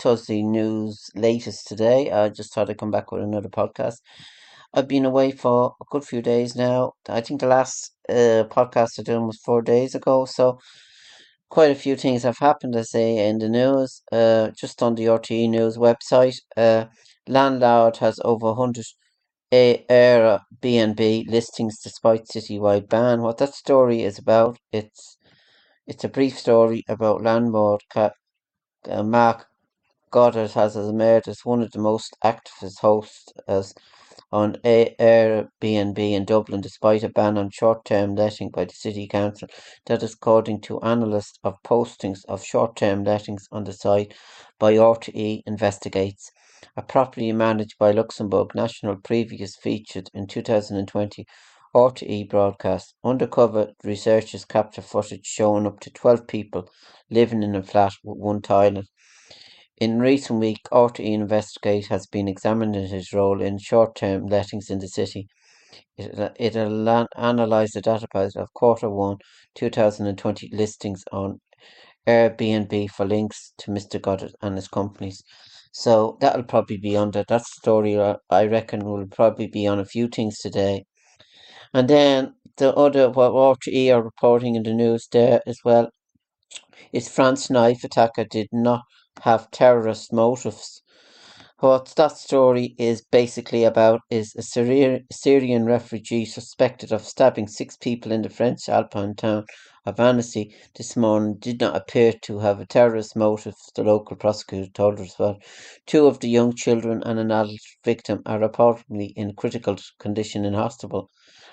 Tuesday News latest today. I just thought I'd come back with another podcast. I've been away for a good few days now. I think the last uh, podcast I did was four days ago, so quite a few things have happened, I say, in the news. Uh, just on the RTE News website, uh, landlord has over 100 Airbnb listings despite citywide ban. What that story is about, it's it's a brief story about landlord uh, Marc Godart has emerged as one of the most active hosts on Airbnb in Dublin, despite a ban on short-term letting by the City Council. That is according to analysts of postings of short-term lettings on the site by RTE Investigates. A property managed by Luxembourg National previous featured in 2020 RTE broadcast. Undercover researchers capture footage showing up to 12 people living in a flat with one toilet. In recent weeks, RTE Investigate has been examining his role in short-term lettings in the city. It, it analysed the database of quarter one 2020 listings on Airbnb for links to Mr. Godart and his companies. So that'll probably be under that story. Uh, I reckon will probably be on a few things today. And then the other, what RTE are reporting in the news there as well, is France knife attacker did not have terrorist motives. What that story is basically about is a Syrian refugee suspected of stabbing six people in the French alpine town of Annecy this morning did not appear to have a terrorist motive, the local prosecutor told us. Well, two of the young children and an adult victim are reportedly in critical condition in hospital.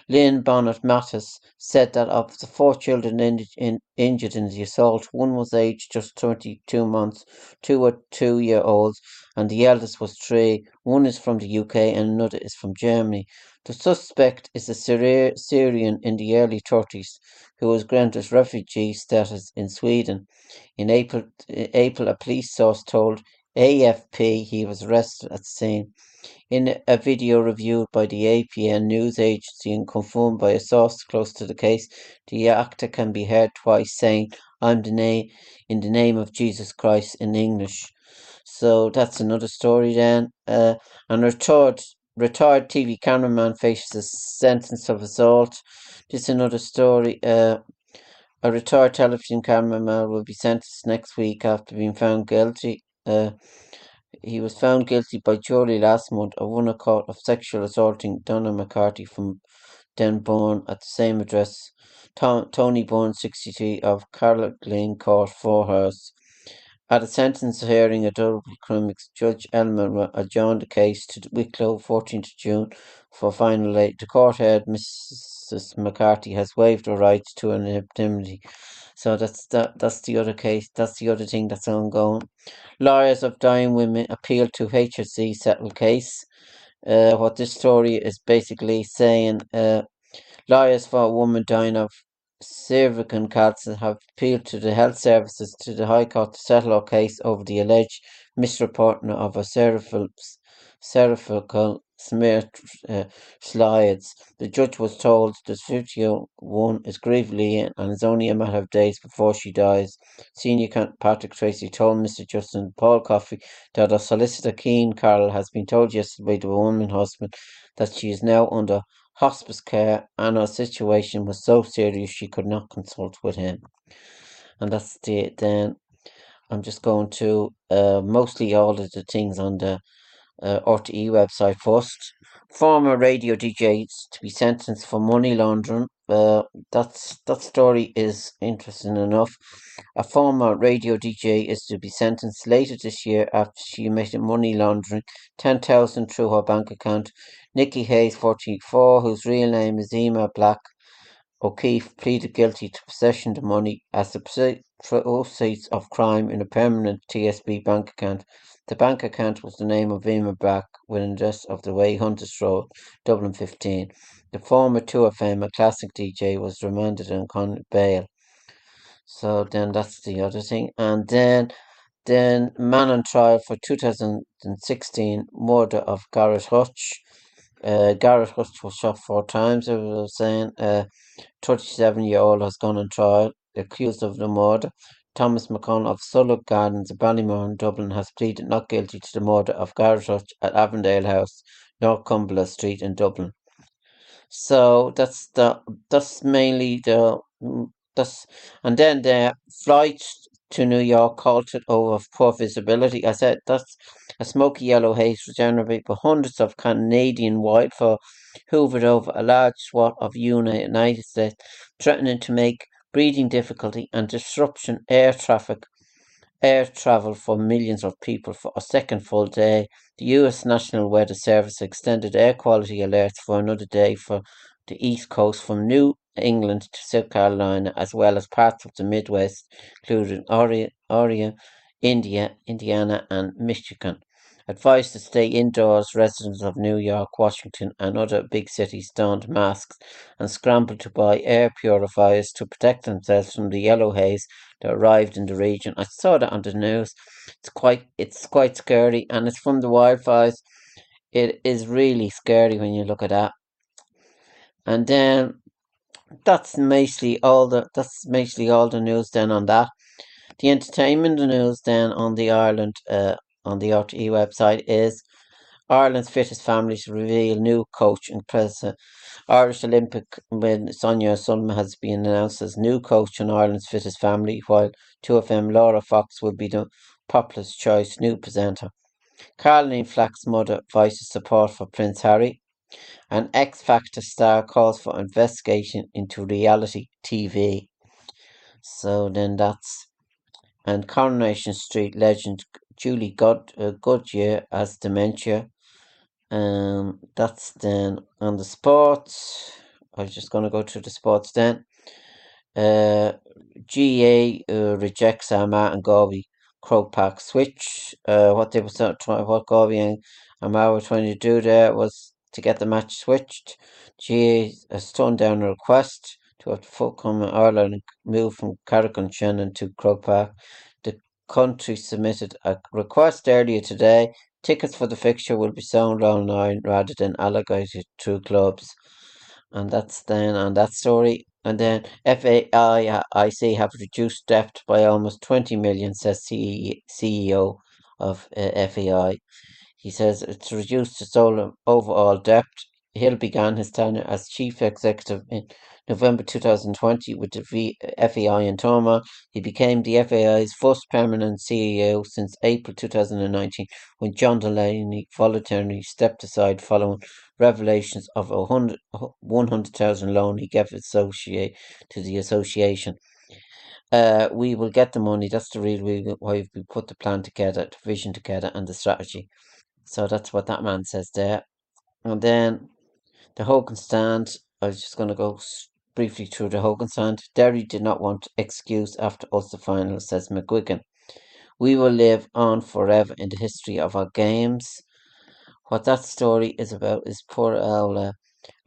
Lynn Bonnet Mattis said that of the four children in, in, injured in the assault, one was aged just 22 months, two were two year olds, and the eldest was three. One is from the UK and another is from Germany. The suspect is a Syrian in the early 30s who was granted refugee status in Sweden. In April, April a police source told AFP he was arrested at the scene. In a video reviewed by the APN news agency and confirmed by a source close to the case, the actor can be heard twice saying, I'm the name in the name of Jesus Christ in English. So that's another story then. Uh, and retired, retired TV cameraman faces a sentence of assault. This is another story. Uh, a retired television cameraman will be sentenced next week after being found guilty. Uh, he was found guilty by jury last month of one account of sexual assaulting Donna McCarthy from Denbourne at the same address. Tony Bourne, 63, of Carlow Court, Fourhurst. At a sentence hearing at Dublin Clinics, Judge Elman adjourned the case to Wicklow 14th June for final date. The court heard Mrs. McCarthy has waived her rights to anonymity so that's that. That's the other case. That's the other thing that's ongoing. Lawyers of dying women appeal to HSE settle case. Uh, what this story is basically saying, uh, lawyers for a woman dying of cervical cancer have appealed to the health services to the High Court to settle a case over the alleged misreporting of a cervical cervical smear uh, slides. The judge was told that 51 is gravely ill and it's only a matter of days before she dies. Senior Count Patrick Tracy told Mr. Justin Paul Coffey that a solicitor Keane Carroll has been told yesterday by the woman husband that she is now under hospice care and her situation was so serious she could not consult with him. And that's the then I'm just going to uh, mostly all of the things on the uh, RTE website first. Former radio DJs to be sentenced for money laundering. Uh, that's that story is interesting enough. A former radio DJ is to be sentenced later this year after she admitted money laundering ten thousand through her bank account. Nikki Hayes, forty four, whose real name is Emer Brack O'Keefe, pleaded guilty to possession of money as the proceeds of crime in a permanent TSB bank account. The bank account was the name of Emer Brack with an address of the Way Hunters Road, Dublin 15. The former 2FM, a classic DJ, was remanded on bail. So then that's the other thing. And then then man on trial for 2016 murder of Garrett Hutch. Uh, Garrett Hutch was shot four times, as I was saying. Uh, 37 year old has gone on trial, accused of the murder. Thomas McConnell of Sullock Gardens, Ballymore in Dublin, has pleaded not guilty to the murder of Garrett at Avondale House, North Cumberland Street in Dublin. So that's the that's mainly the mm, that's and then the flight to New York halted over poor visibility. I said that's a smoky yellow haze was generated by hundreds of Canadian wildfire hoovered over a large swath of United States, threatening to make breathing difficulty and disruption air traffic air travel for millions of people for a second full day. The US National Weather Service extended air quality alerts for another day for the East Coast from New England to South Carolina, as well as parts of the Midwest, including Oregon, India, Indiana, and Michigan. Advised to stay indoors, residents of New York, Washington, and other big cities donned masks and scrambled to buy air purifiers to protect themselves from the yellow haze that arrived in the region. I saw that on the news. It's quite it's quite scary, and it's from the wildfires. It is really scary when you look at that. And then that's mostly all the that's mostly all the news then on that. The entertainment news then on the Ireland uh, on the RTE website is Ireland's fittest families reveal new coach and president. Irish Olympic when Sonia O'Sullivan has been announced as new coach in Ireland's fittest family, while 2FM Laura Fox will be the popular choice new presenter. Caroline Flack's mother voices support for Prince Harry. An X Factor star calls for investigation into reality TV. So then that's and Coronation Street legend Julie God, uh, Goodyear has dementia. Um, that's then on the sports. I was just going to go to the sports then. Uh, GA uh, rejects Armagh and Galway Croke Park switch. Uh, what they were trying, what Galway and Armagh were trying to do there was to get the match switched. GA has turned down a request to have the Fulcrum Ireland move from Carrick-on-Shannon to Croke Park country submitted a request earlier today. Tickets for the fixture will be sold online rather than allocated to clubs. And that's then on that story. And then FAI I see have reduced debt by almost 20 million, says CEO of uh, FAI. He says it's reduced its overall debt. Hill began his tenure as chief executive in November 2020 with the FAI in Toma. He became the FAI's first permanent CEO since April 2019 when John Delaney voluntarily stepped aside following revelations of a 100,000 loan he gave associate to the association. Uh, we will get the money. That's the real reason why we put the plan together, the vision together, and the strategy. So that's what that man says there. And then the Hogan stand. I was just going to go briefly through the Hogan stand. Derry did not want excuse after Ulster final, says McGuigan. We will live on forever in the history of our games. What that story is about is poor old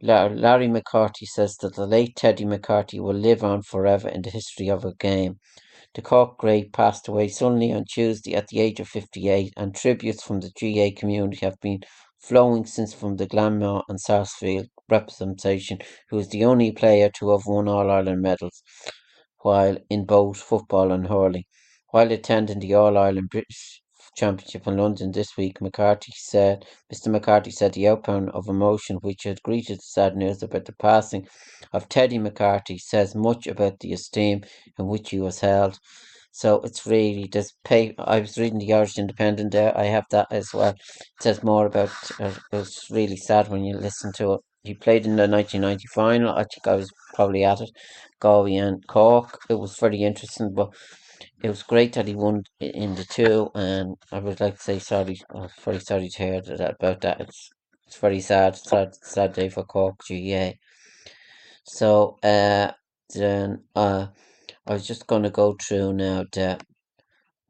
Larry McCarthy says that the late Teddy McCarthy will live on forever in the history of a game. The Cork great passed away suddenly on Tuesday at the age of 58, and tributes from the GA community have been flowing since from the Glanmire and Sarsfield representation, who is the only player to have won All Ireland medals while in both football and hurling. While attending the All Ireland British Championship in London this week, McCarthy said, Mr. McCarthy said the outpouring of emotion which had greeted the sad news about the passing of Teddy McCarthy says much about the esteem in which he was held. So it's really this pay. I was reading the Irish Independent there. I have that as well. It says more about. Uh, it's really sad when you listen to it. He played in the 1990 final. I think I was probably at it. Galway and Cork. It was very interesting, but it was great that he won in the two. And I would like to say sorry. I'm very sorry to hear that about that. It's it's very sad. Sad sad day for Cork GA. So uh, then uh, I was just to go through now the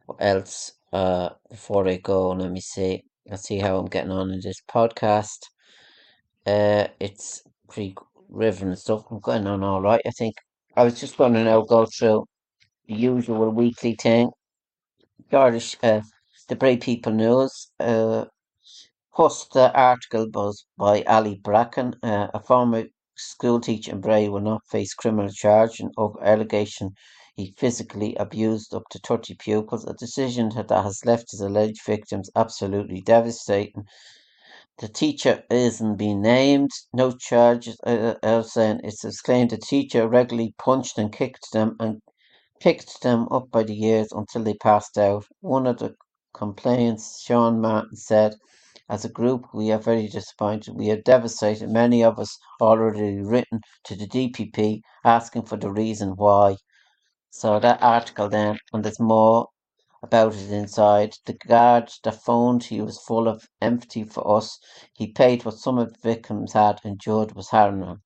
what else uh, before I go, let me see. Let's see how I'm getting on in this podcast. Uh, it's pretty river and stuff. I'm going on all right, I think. I was just going to now go through the usual weekly thing. Gardish, uh, the Bray People News. Uh, First, the article was by Ali Bracken, uh, a former school teacher in Bray will not face criminal charge over allegation he physically abused up to 30 pupils, a decision that has left his alleged victims absolutely devastating. The teacher isn't being named, no charges uh, are saying. It's claimed the teacher regularly punched and kicked them and picked them up by the ears until they passed out. One of the complaints, Sean Martin said, as a group, we are very disappointed. We are devastated. Many of us already written to the DPP asking for the reason why. So that article then, and there's more about it inside. The guard that phoned, he was full of empathy for us. He paid what some of the victims had endured was harrowing.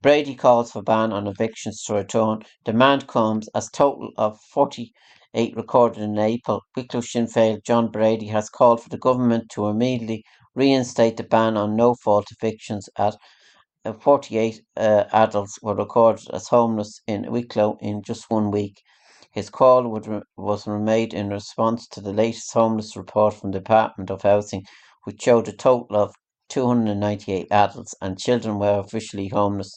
Brady calls for ban on evictions to return. Demand comes as total of 48 recorded in April, Wicklow Sinn Féin John Brady has called for the government to immediately reinstate the ban on no-fault evictions at uh, 48 uh, adults were recorded as homeless in Wicklow in just one week. His call re- was made in response to the latest homeless report from the Department of Housing, which showed a total of 298 adults and children were officially homeless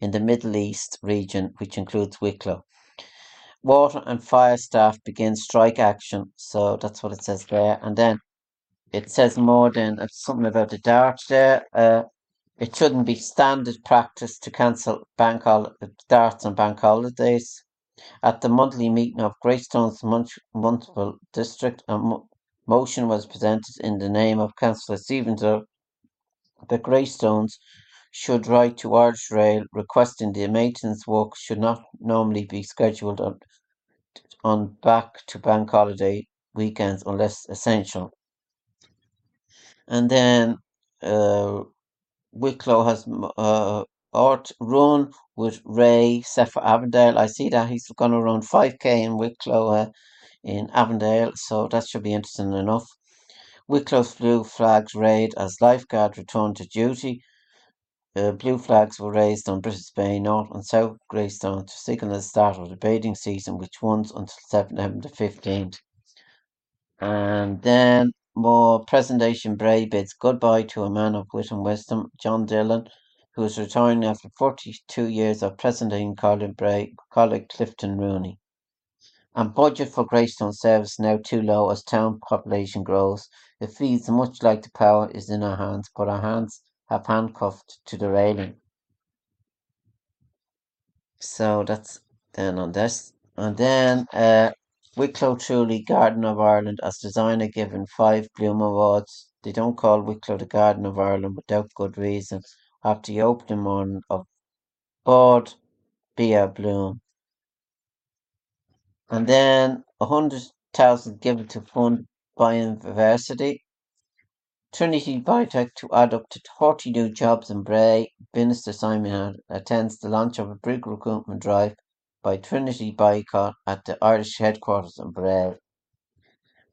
in the Middle East region, which includes Wicklow water and fire staff begin strike action. So that's what it says there. And then it says more than uh, something about the dart there. Uh, it shouldn't be standard practice to cancel bank hol- darts on bank holidays. At the monthly meeting of Greystones Municipal District, a mo- motion was presented in the name of Councillor Stevens that Greystones should write to Irish Rail requesting the maintenance work should not normally be scheduled on on back to bank holiday weekends unless essential. And then uh, Wicklow has uh, Art run with Ray set for Avondale. I see that he's going to run 5k in Wicklow uh, in Avondale, so that should be interesting enough. Wicklow's blue flags raid as lifeguard returned to duty. Uh, blue flags were raised on Brittas Bay, North and South Greystone to signal the start of the bathing season, which runs until September 15th. And then more presentation Bray bids goodbye to a man of wit and wisdom, John Dillon, who is retiring after 42 years of presenting colleague Clifton Rooney. And budget for Greystone service now too low as town population grows. It feels much like the power is in our hands, but our hands have handcuffed to the railing. So that's then on this. And then uh, Wicklow Truly Garden of Ireland as designer given five Bloom Awards. They don't call Wicklow the Garden of Ireland without good reason. After the opening of Bord Bia Bloom. And then a hundred thousand given to fund biodiversity. Trinity Biotech to add up to 40 new jobs in Bray. Minister Simon attends the launch of a big recruitment drive by Trinity Biotech at the Irish headquarters in Bray.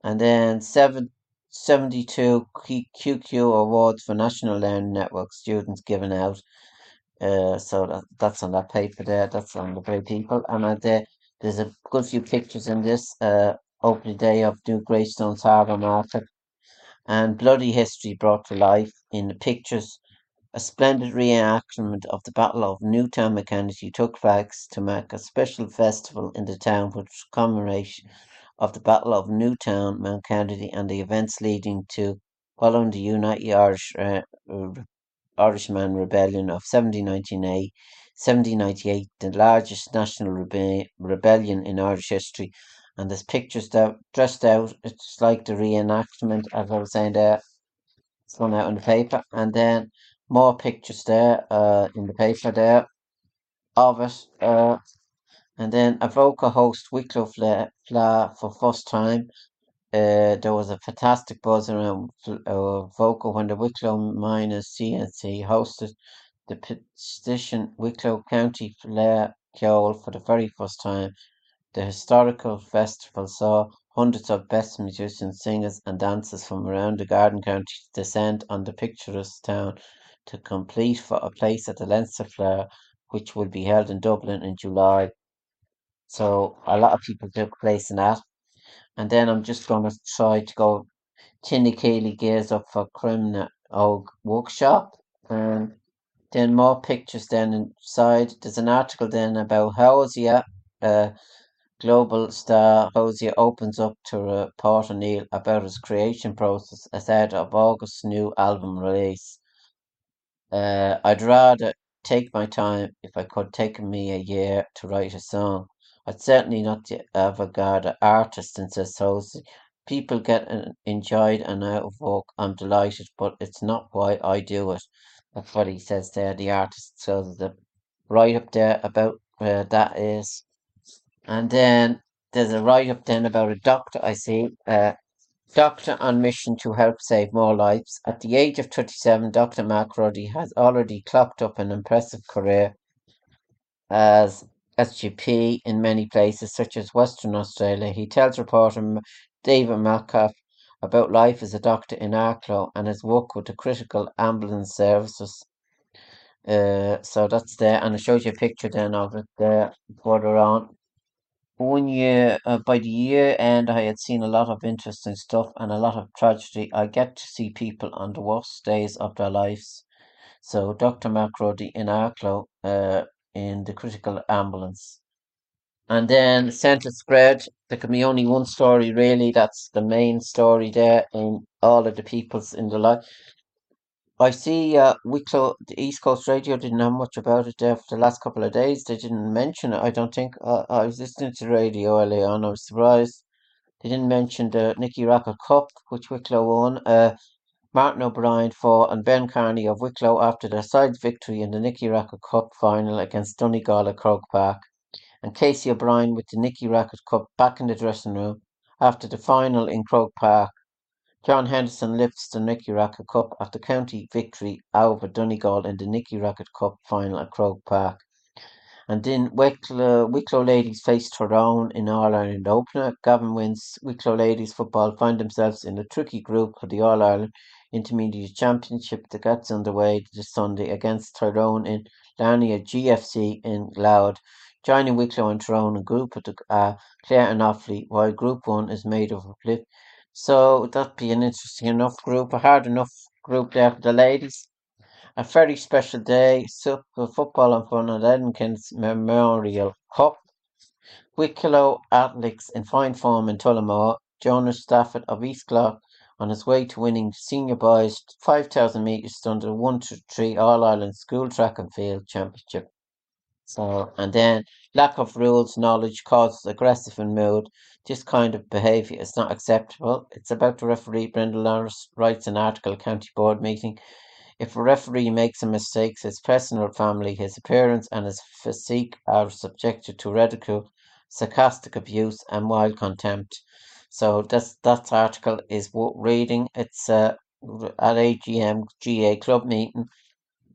And then seven, 72 QQ awards for National Learning Network students given out. Uh, so that, that's on that paper there. That's on the Bray People. And uh, there, there's a good few pictures in this uh, opening day of New Greystones Harbour Market and bloody history brought to life in the pictures. A splendid reenactment of the Battle of Newtown Mount Kennedy took flags to mark a special festival in the town which commemoration of the Battle of Newtown Mount Kennedy and the events leading to following the United Irish uh, Irishman Rebellion of 1798, 1798, the largest national rebe- rebellion in Irish history, and there's pictures that dressed out. It's like the reenactment, as I was saying there. It's gone out in the paper, and then more pictures there uh, in the paper there of it. Uh, and then Avoca host Wicklow Fleadh, for first time. Uh, there was a fantastic buzz around uh, Vocal when the Wicklow Miners CNC hosted the petition Wicklow County Fleadh Cheoil for the very first time. The historical festival saw hundreds of best musicians, singers, and dancers from around the Garden County descend on the picturesque town to complete for a place at the Leinster Fleadh, which will be held in Dublin in July. So a lot of people took place in that. And then I'm just going to try to go Tinny Keely gears up for Criminal Og workshop. And then more pictures then inside. There's an article then about Hozier, uh, global star Hozier opens up to report O'Neill about his creation process ahead of August's new album release. Uh, I'd rather take my time if I could take me a year to write a song. I'd certainly not the avant-garde artist and says Hozier. People get an, enjoyed and out of work. I'm delighted, but it's not why I do it. That's what he says there, the artist. So the write up there about where that is. And then there's a write up then about a doctor I see. Uh, doctor on mission to help save more lives. At the age of 37, Dr. Mark Ruddy has already clocked up an impressive career as SGP in many places, such as Western Australia. He tells reporter David Malkoff about life as a doctor in Arklow and his work with the critical ambulance services. Uh, so that's there, and it shows you a picture then of it there further on. One year, uh, by the year end, I had seen a lot of interesting stuff and a lot of tragedy. I get to see people on the worst days of their lives. So, Dr. Mark Ruddy in Arklow, uh, in the critical ambulance. And then Centre Spread, there can be only one story really, that's the main story there in all of the people's in the life. I see uh, Wicklow, the East Coast Radio didn't have much about it there for the last couple of days. They didn't mention it, I don't think. Uh, I was listening to radio earlier on, I was surprised. They didn't mention the Nicky Rackard Cup, which Wicklow won. Uh, Martin O'Brien for and Ben Carney of Wicklow after their side's victory in the Nicky Rackard Cup final against Donegal at Croke Park. And Casey O'Brien with the Nicky Rackard Cup back in the dressing room after the final in Croke Park. John Henderson lifts the Nicky Rackard Cup after county victory over Donegal in the Nicky Rackard Cup final at Croke Park. And then Wicklow, Wicklow ladies face Tyrone in All Ireland opener. Gavin wins. Wicklow ladies football find themselves in a tricky group for the All Ireland Intermediate Championship that gets underway this Sunday against Tyrone in Larnia GFC in Louth. Joining Wicklow and Tyrone in group uh, Clare and Offaly, while Group 1 is made up of so that'd be an interesting enough group, a hard enough group there for the ladies. A very special day, Super Football and Fun at Edmonton's Memorial Cup. Wicklow Athletics in fine form in Tullamore. Jonas Stafford of East Clare on his way to winning senior boys 5,000 metres under 1 to 3 All Ireland School Track and Field Championship. So, and then lack of rules knowledge causes aggressive and mood. This kind of behaviour is not acceptable. It's about the referee. Brendan Lawrence writes an article county board meeting. If a referee makes a mistake, his personal family, his appearance, and his physique are subjected to ridicule, sarcastic abuse, and wild contempt. So this that article is worth reading. It's uh, at AGM GA club meeting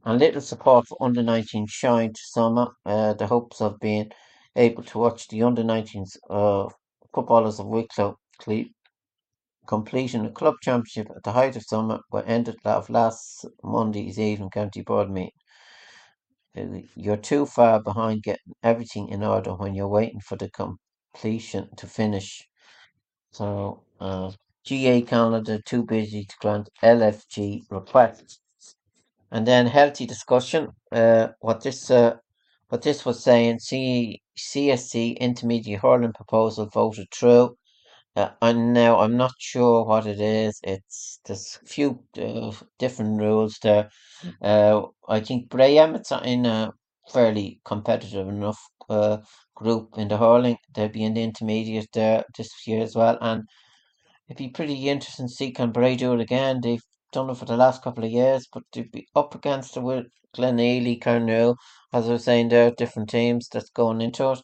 and little support for under 19 shine to summer. Uh, the hopes of being able to watch the under 19s uh, footballers of Wicklow completing a club championship at the height of summer were ended last Monday's evening county board meeting. Uh, you're too far behind getting everything in order when you're waiting for the completion to finish. So, uh, GA Canada too busy to grant LFG requests. And then healthy discussion. Uh, what this uh, what this was saying. C- CSC intermediate hurling proposal voted through. Uh, and now I'm not sure what it is. It's there's a few uh, different rules there. Uh, I think Bray Emmets in a fairly competitive enough uh, group in the hurling. They'll be in the intermediate there this year as well, and it'd be pretty interesting to see can Bray do it again. They've done it for the last couple of years, but to be up against it with Glenealy, Carnew, as I was saying, there are different teams that's going into it.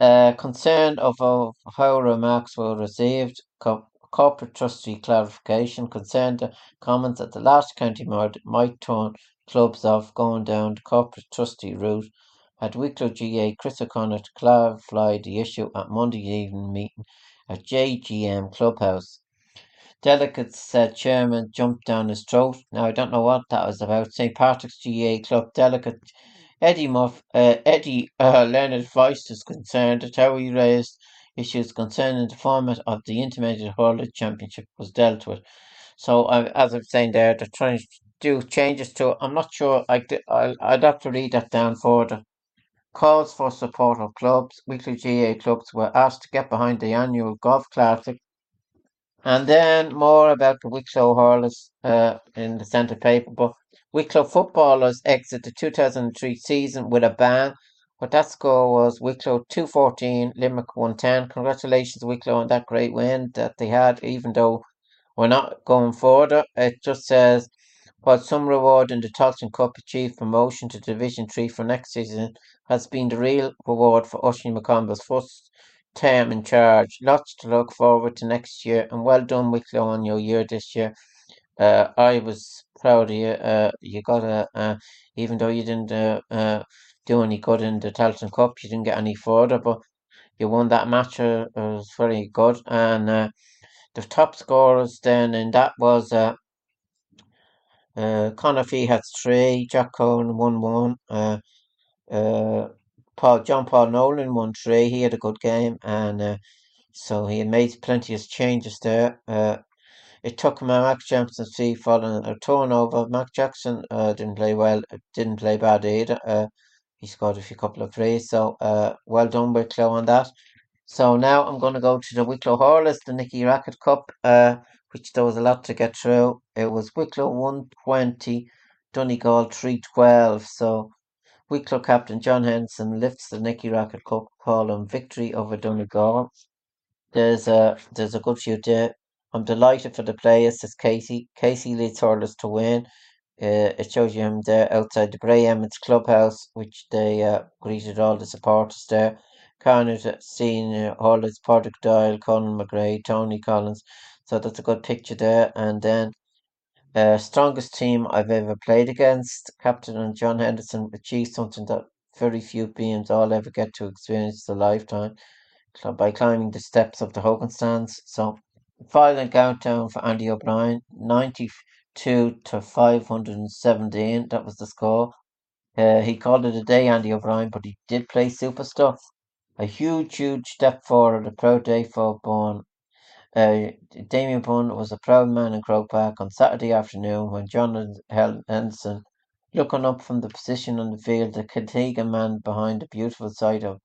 Uh, concerned of uh, how remarks were received, co- corporate trustee clarification concerned the comments at the last county board might turn clubs off going down the corporate trustee route. Had Wicklow GA Chris O'Connor to clarify the issue at Monday evening meeting at JGM Clubhouse. Delegates said chairman jumped down his throat. Now I don't know what that was about. St Patrick's GA Club delegate Eddie Muff, uh, Eddie uh, Leonard voiced his concern at how he raised issues concerning the format of the Intermediate Hurling Championship was dealt with. So, uh, as I'm saying there, they're trying to do changes to it. I'm not sure. I, I'll, I'd have to read that down further. Calls for support of clubs. Weekly GA clubs were asked to get behind the annual Golf Classic. And then more about the Wicklow Hurlers uh, in the centre paper. But Wicklow footballers exit the 2003 season with a bang. But that score was Wicklow 214, Limerick 110. Congratulations, Wicklow, on that great win that they had, even though we're not going further. It just says, while some reward in the Tailteann Cup achieved promotion to Division 3 for next season, has been the real reward for Oisin McConville's first term in charge. Lots to look forward to next year, and well done, Wicklow, on your year this year. Uh, I was proud of you. Uh, you got a, even though you didn't uh, uh, do any good in the Tailteann Cup, you didn't get any further, but you won that match. Uh, it was very good. And the top scorers then, and that was uh, Fee had three, Jack Cohen won one, uh, uh, Paul John Paul Nolan won three. He had a good game, and uh, so he made plenty of changes there. Uh, it took Mac Jackson see following a turnover. Mac Jackson uh, didn't play well, didn't play bad either. Uh, he scored a few couple of threes, so uh, well done Wicklow on that. So now I'm going to go to the Wicklow Hurlers, the Nicky Rackard Cup, uh, which there was a lot to get through. It was Wicklow 120, Donegal 312. So Wicklow captain John Henderson lifts the Nicky Rackard Cup column victory over Donegal. There's a there's a good few there. I'm delighted for the players, says Casey. Casey leads hurlers to win. Uh, it shows you him there outside the Bray Emmets clubhouse, which they uh, greeted all the supporters there. Carnage seen hurlers, Patrick Doyle, Colin McGray, Tony Collins. So that's a good picture there. And then uh, strongest team I've ever played against. Captain and John Henderson achieved something that very few beings all ever get to experience in a lifetime by climbing the steps of the Hogan stands. So Final countdown for Andy O'Brien, 92 to 517. That was the score. Uh, he called it a day, Andy O'Brien, but he did play super stuff. A huge, huge step forward, a pro day for Bunn. Uh, Damien Bunn was a proud man in Croke Park on Saturday afternoon when John Henderson, looking up from the position on the field, the Kiltegan man behind the beautiful sight of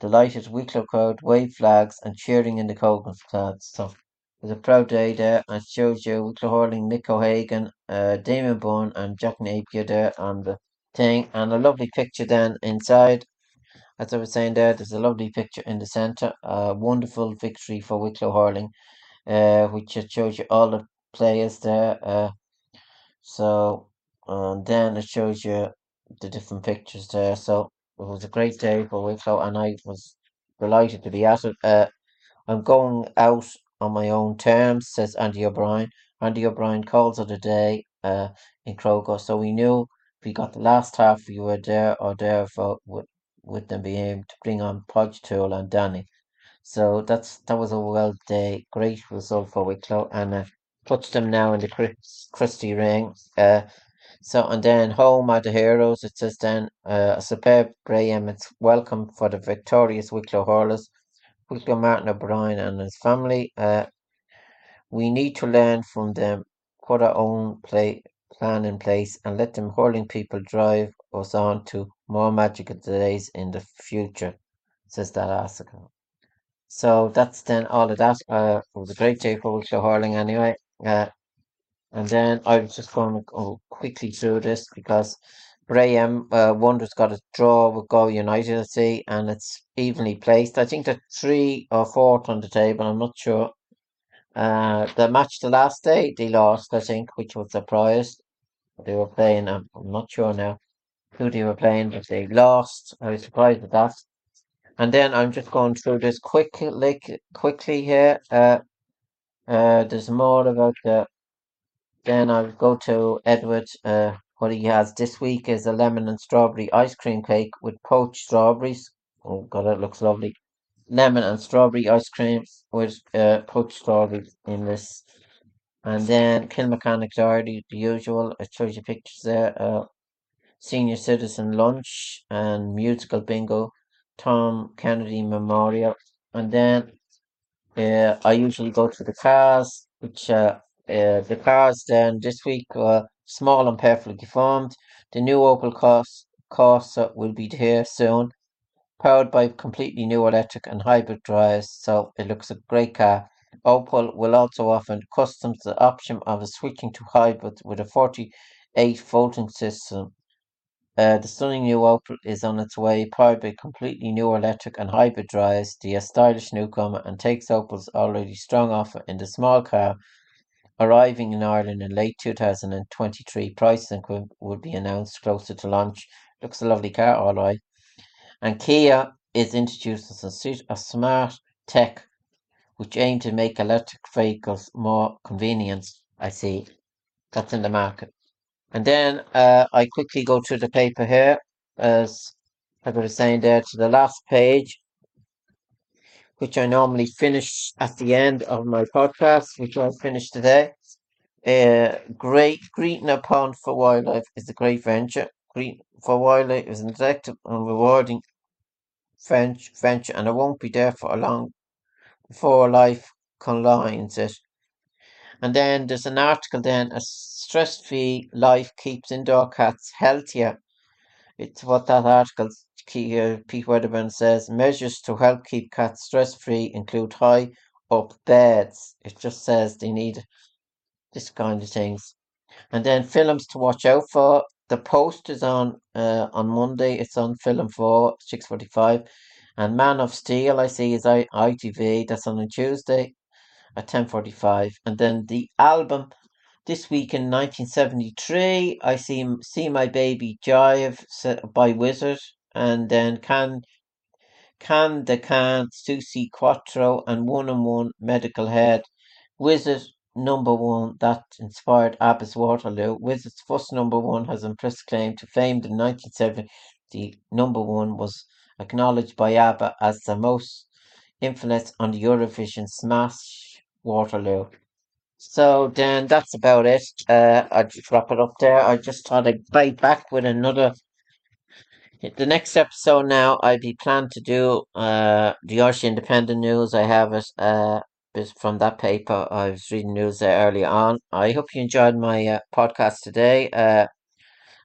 delighted Wicklow crowd waved flags and cheering in the Cogan's clads. So it was a proud day there and shows you Wicklow hurling Nick O'Hagan, uh, Damon Bourne and Jack Napier there on the thing and a lovely picture then inside. As I was saying there, there's a lovely picture in the centre. A wonderful victory for Wicklow hurling, uh, which shows you all the players there. Uh, so and then it shows you the different pictures there. So it was a great day for Wicklow, and I was delighted to be at it. Uh, I'm going out on my own terms, says Andy O'Brien. Andy O'Brien calls it a day uh, in Croker, so we knew we got the last half, we were there or there for with, them being able to bring on Podge Tool and Danny. So that's that was a well day, great result for Wicklow, and uh, puts them now in the Chris, Christy Ring. Uh, so, and then home are the heroes. It says then uh, a superb Graham. It's welcome for the victorious Wicklow hurlers, Wicklow Martin O'Brien and his family. Uh, we need to learn from them, put our own play plan in place, and let them hurling people drive us on to more magical days in the future, says that article. So that's then all of that. Uh, it was a great day for Wicklow hurling anyway. Uh, and then I was just going to go quickly through this because Graham uh, Wonders got a draw with Go United, I see, and it's evenly placed. I think they're three or fourth on the table. I'm not sure. Uh, the match the last day they lost, I think, which was surprised. They were playing. I'm, I'm not sure now who they were playing, but they lost. I was surprised at that. And then I'm just going through this quickly, quickly here. Uh, uh, there's more about the then I'll go to Edward. Uh, what he has this week is a lemon and strawberry ice cream cake with poached strawberries. Oh God, it looks lovely. lemon and strawberry ice cream with uh, poached strawberries in this. And then Kilmacanogue Diary, the usual. It shows you pictures there. Uh, senior citizen lunch and musical bingo, Tom Kennedy Memorial. And then uh, I usually go to the cars, which uh, uh, the cars then this week uh, small and perfectly formed. The new Opel Corsa will be here soon, powered by completely new electric and hybrid drives, so it looks a great car. Opel will also offer customers the option of switching to hybrid with a 48 volting system. Uh, the stunning new Opel is on its way, powered by completely new electric and hybrid drives, the stylish newcomer, and takes Opel's already strong offer in the small car, arriving in Ireland in late 2023. Pricing would be announced closer to launch. Looks a lovely car, all right. And Kia is introducing a smart tech which aim to make electric vehicles more convenient. I see that's in the market. And then uh, I quickly go to the paper here, as I was saying there, to the last page, which I normally finish at the end of my podcast, which I finished today. Uh, great Greetna Pond for Wildlife is a great venture. Greet for Wildlife is an effective and rewarding venture, and it won't be there for a long before life collines it. And then there's an article then, a stress-free life keeps indoor cats healthier. It's what that article, uh, Pete Wedderburn says, measures to help keep cats stress-free include high up beds. It just says they need this kind of things. And then films to watch out for. The post is on uh, on Monday. It's on Film 4, 6.45. And Man of Steel, I see, is ITV. That's on a Tuesday at 10.45. And then the album this week in 1973, I see see my baby jive by Wizzard. and then can can the can Suzi Quatro and one on one Medicine Head. Wizzard number one that inspired ABBA's Waterloo. Wizzard's first number one has impressed claim to fame. The 1970 number one was acknowledged by ABBA as the most influence on the Eurovision smash Waterloo. So then that's about it. Uh, I just wrap it up there. I just thought I'd bite back with another. The next episode now, I'd be planned to do uh, the Irish Independent News. I have it uh, from that paper. I was reading news there early on. I hope you enjoyed my uh, podcast today. Uh,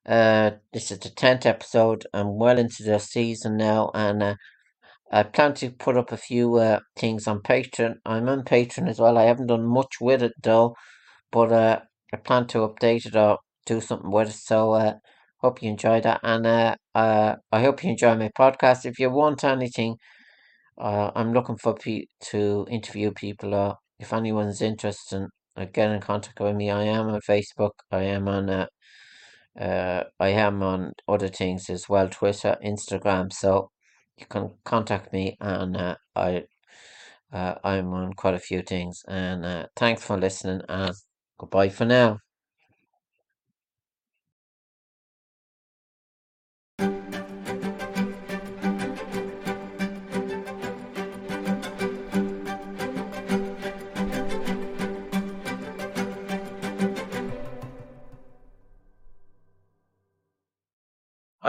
uh, this is the tenth episode. I'm well into the season now, and uh, I plan to put up a few uh, things on Patreon. I'm on Patreon as well. I haven't done much with it though, but uh, I plan to update it or do something with it. So uh, hope you enjoy that, and uh, uh, I hope you enjoy my podcast. If you want anything, uh, I'm looking for pe- to interview people. Or if anyone's interested, uh, get in contact with me. I am on Facebook. I am on. Uh, uh, I am on other things as well, Twitter, Instagram. So you can contact me and uh, I uh, I'm on quite a few things and uh, thanks for listening and goodbye for now.